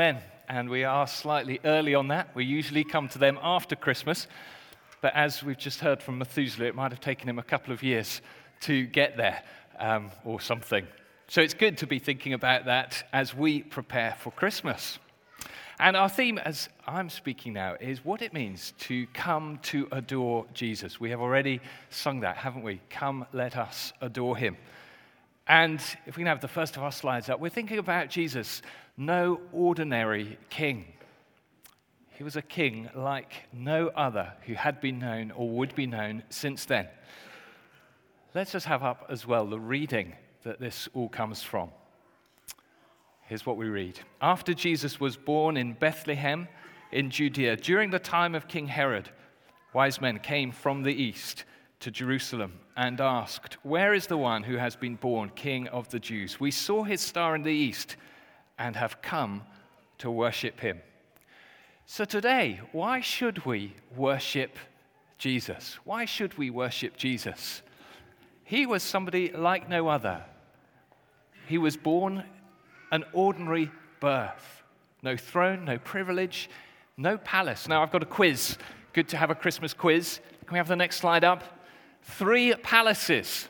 Amen. And we are slightly early on that. We usually come to them after Christmas. But as we've just heard from Methuselah, it might have taken him a couple of years to get there um, or something. So it's good to be thinking about that as we prepare for Christmas. And our theme, as I'm speaking now, is what it means to come to adore Jesus. We have already sung that, haven't we? Come, let us adore him. And if we can have the first of our slides up, we're thinking about Jesus, no ordinary king. He was a king like no other who had been known or would be known since then. Let's just have up as well the reading that this all comes from. Here's what we read After Jesus was born in Bethlehem in Judea, during the time of King Herod, wise men came from the east to Jerusalem and asked, Where is the one who has been born King of the Jews? We saw his star in the east and have come to worship him. So, today, why should we worship Jesus? Why should we worship Jesus? He was somebody like no other. He was born an ordinary birth. No throne, no privilege, no palace. Now, I've got a quiz. Good to have a Christmas quiz. Can we have the next slide up? Three palaces.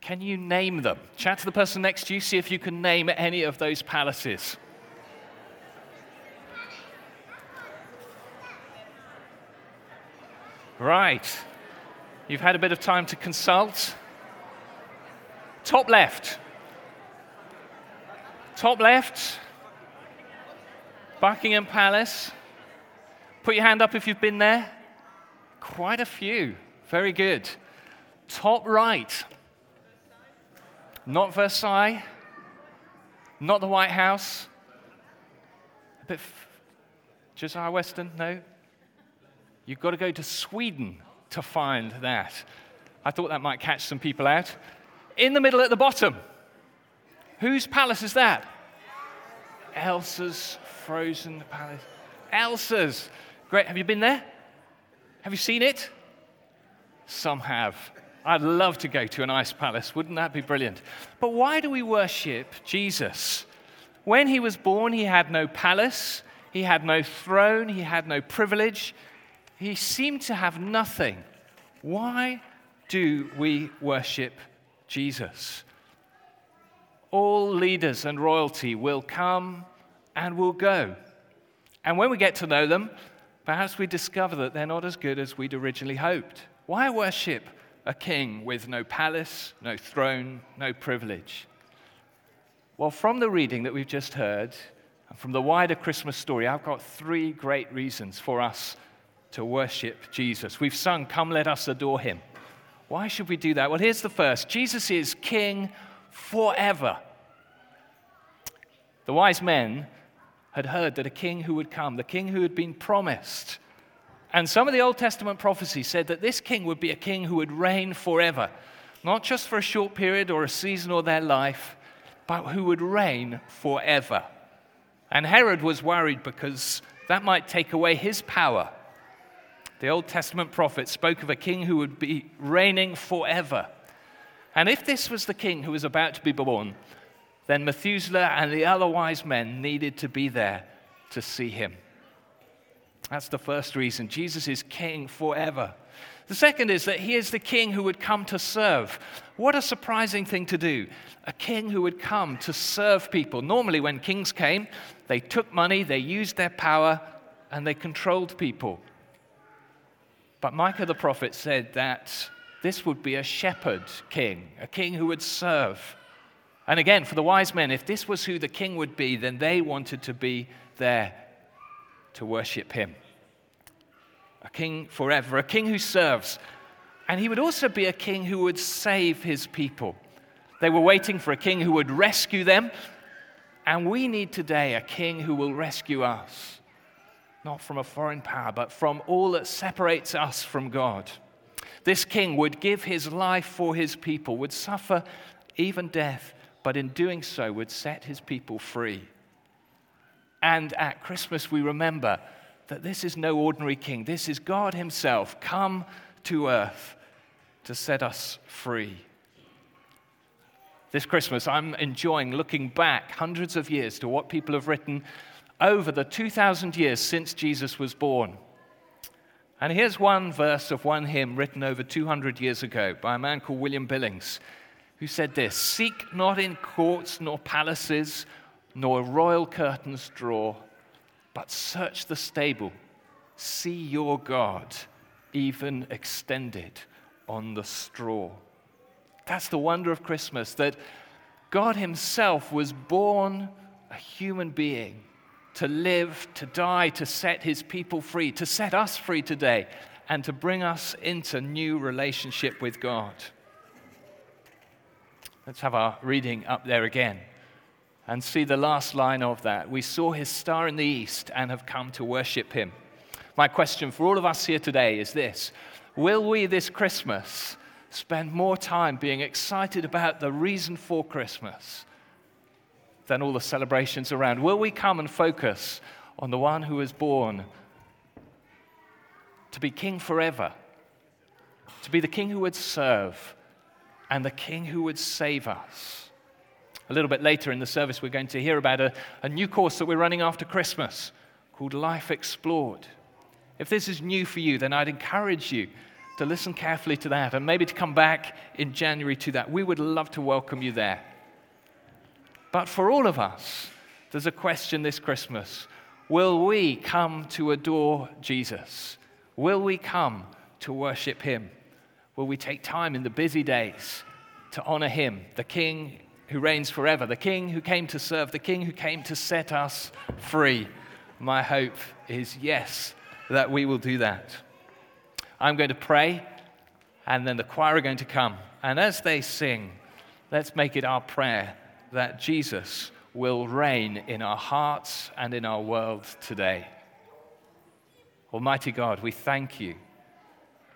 Can you name them? Chat to the person next to you, see if you can name any of those palaces. Right. You've had a bit of time to consult. Top left. Top left, Buckingham Palace. Put your hand up if you've been there. Quite a few. Very good. Top right. Not Versailles. Not the White House. A bit. F- Josiah Weston? No? You've got to go to Sweden to find that. I thought that might catch some people out. In the middle at the bottom. Whose palace is that? Elsa's frozen palace. Elsa's. Great. Have you been there? Have you seen it? Some have. I'd love to go to an ice palace. Wouldn't that be brilliant? But why do we worship Jesus? When he was born, he had no palace, he had no throne, he had no privilege. He seemed to have nothing. Why do we worship Jesus? all leaders and royalty will come and will go. And when we get to know them, perhaps we discover that they're not as good as we'd originally hoped. Why worship a king with no palace, no throne, no privilege? Well, from the reading that we've just heard, and from the wider Christmas story, I've got three great reasons for us to worship Jesus. We've sung, Come, let us adore him. Why should we do that? Well, here's the first Jesus is king forever. The wise men had heard that a king who would come, the king who had been promised, and some of the Old Testament prophecies said that this king would be a king who would reign forever, not just for a short period or a season or their life, but who would reign forever. And Herod was worried because that might take away his power. The Old Testament prophet spoke of a king who would be reigning forever. And if this was the king who was about to be born, then Methuselah and the other wise men needed to be there to see him. That's the first reason. Jesus is king forever. The second is that he is the king who would come to serve. What a surprising thing to do. A king who would come to serve people. Normally, when kings came, they took money, they used their power, and they controlled people. But Micah the prophet said that this would be a shepherd king, a king who would serve. And again, for the wise men, if this was who the king would be, then they wanted to be there to worship him. A king forever, a king who serves. And he would also be a king who would save his people. They were waiting for a king who would rescue them. And we need today a king who will rescue us, not from a foreign power, but from all that separates us from God. This king would give his life for his people, would suffer even death, but in doing so would set his people free. And at Christmas, we remember that this is no ordinary king. This is God Himself come to earth to set us free. This Christmas, I'm enjoying looking back hundreds of years to what people have written over the 2,000 years since Jesus was born. And here's one verse of one hymn written over 200 years ago by a man called William Billings, who said this Seek not in courts nor palaces, nor royal curtains draw, but search the stable. See your God, even extended on the straw. That's the wonder of Christmas, that God Himself was born a human being to live, to die, to set his people free, to set us free today, and to bring us into new relationship with God. Let's have our reading up there again and see the last line of that. We saw his star in the east and have come to worship him. My question for all of us here today is this Will we this Christmas spend more time being excited about the reason for Christmas? than all the celebrations around? Will we come and focus on the one who was born to be king forever, to be the king who would serve, and the king who would save us? A little bit later in the service, we're going to hear about a, a new course that we're running after Christmas called Life Explored. If this is new for you, then I'd encourage you to listen carefully to that and maybe to come back in January to that. We would love to welcome you there. But for all of us, there's a question this Christmas Will we come to adore Jesus? Will we come to worship Him? Will we take time in the busy days to honor Him, the King who reigns forever, the King who came to serve, the King who came to set us free? My hope is yes, that we will do that. I'm going to pray, and then the choir are going to come. And as they sing, let's make it our prayer that Jesus will reign in our hearts and in our world today. Almighty God, we thank you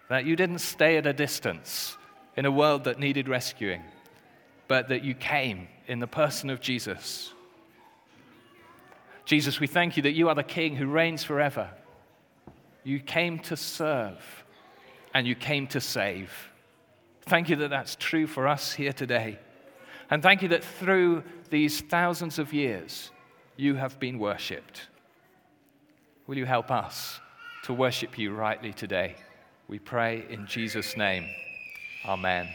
that you didn't stay at a distance in a world that needed rescuing, but that you came in the person of Jesus. Jesus, we thank you that you are the King who reigns forever. You came to serve and you came to save. Thank you that that's true for us here today. And thank you that through these thousands of years, you have been worshipped. Will you help us to worship you rightly today? We pray in Jesus' name. Amen.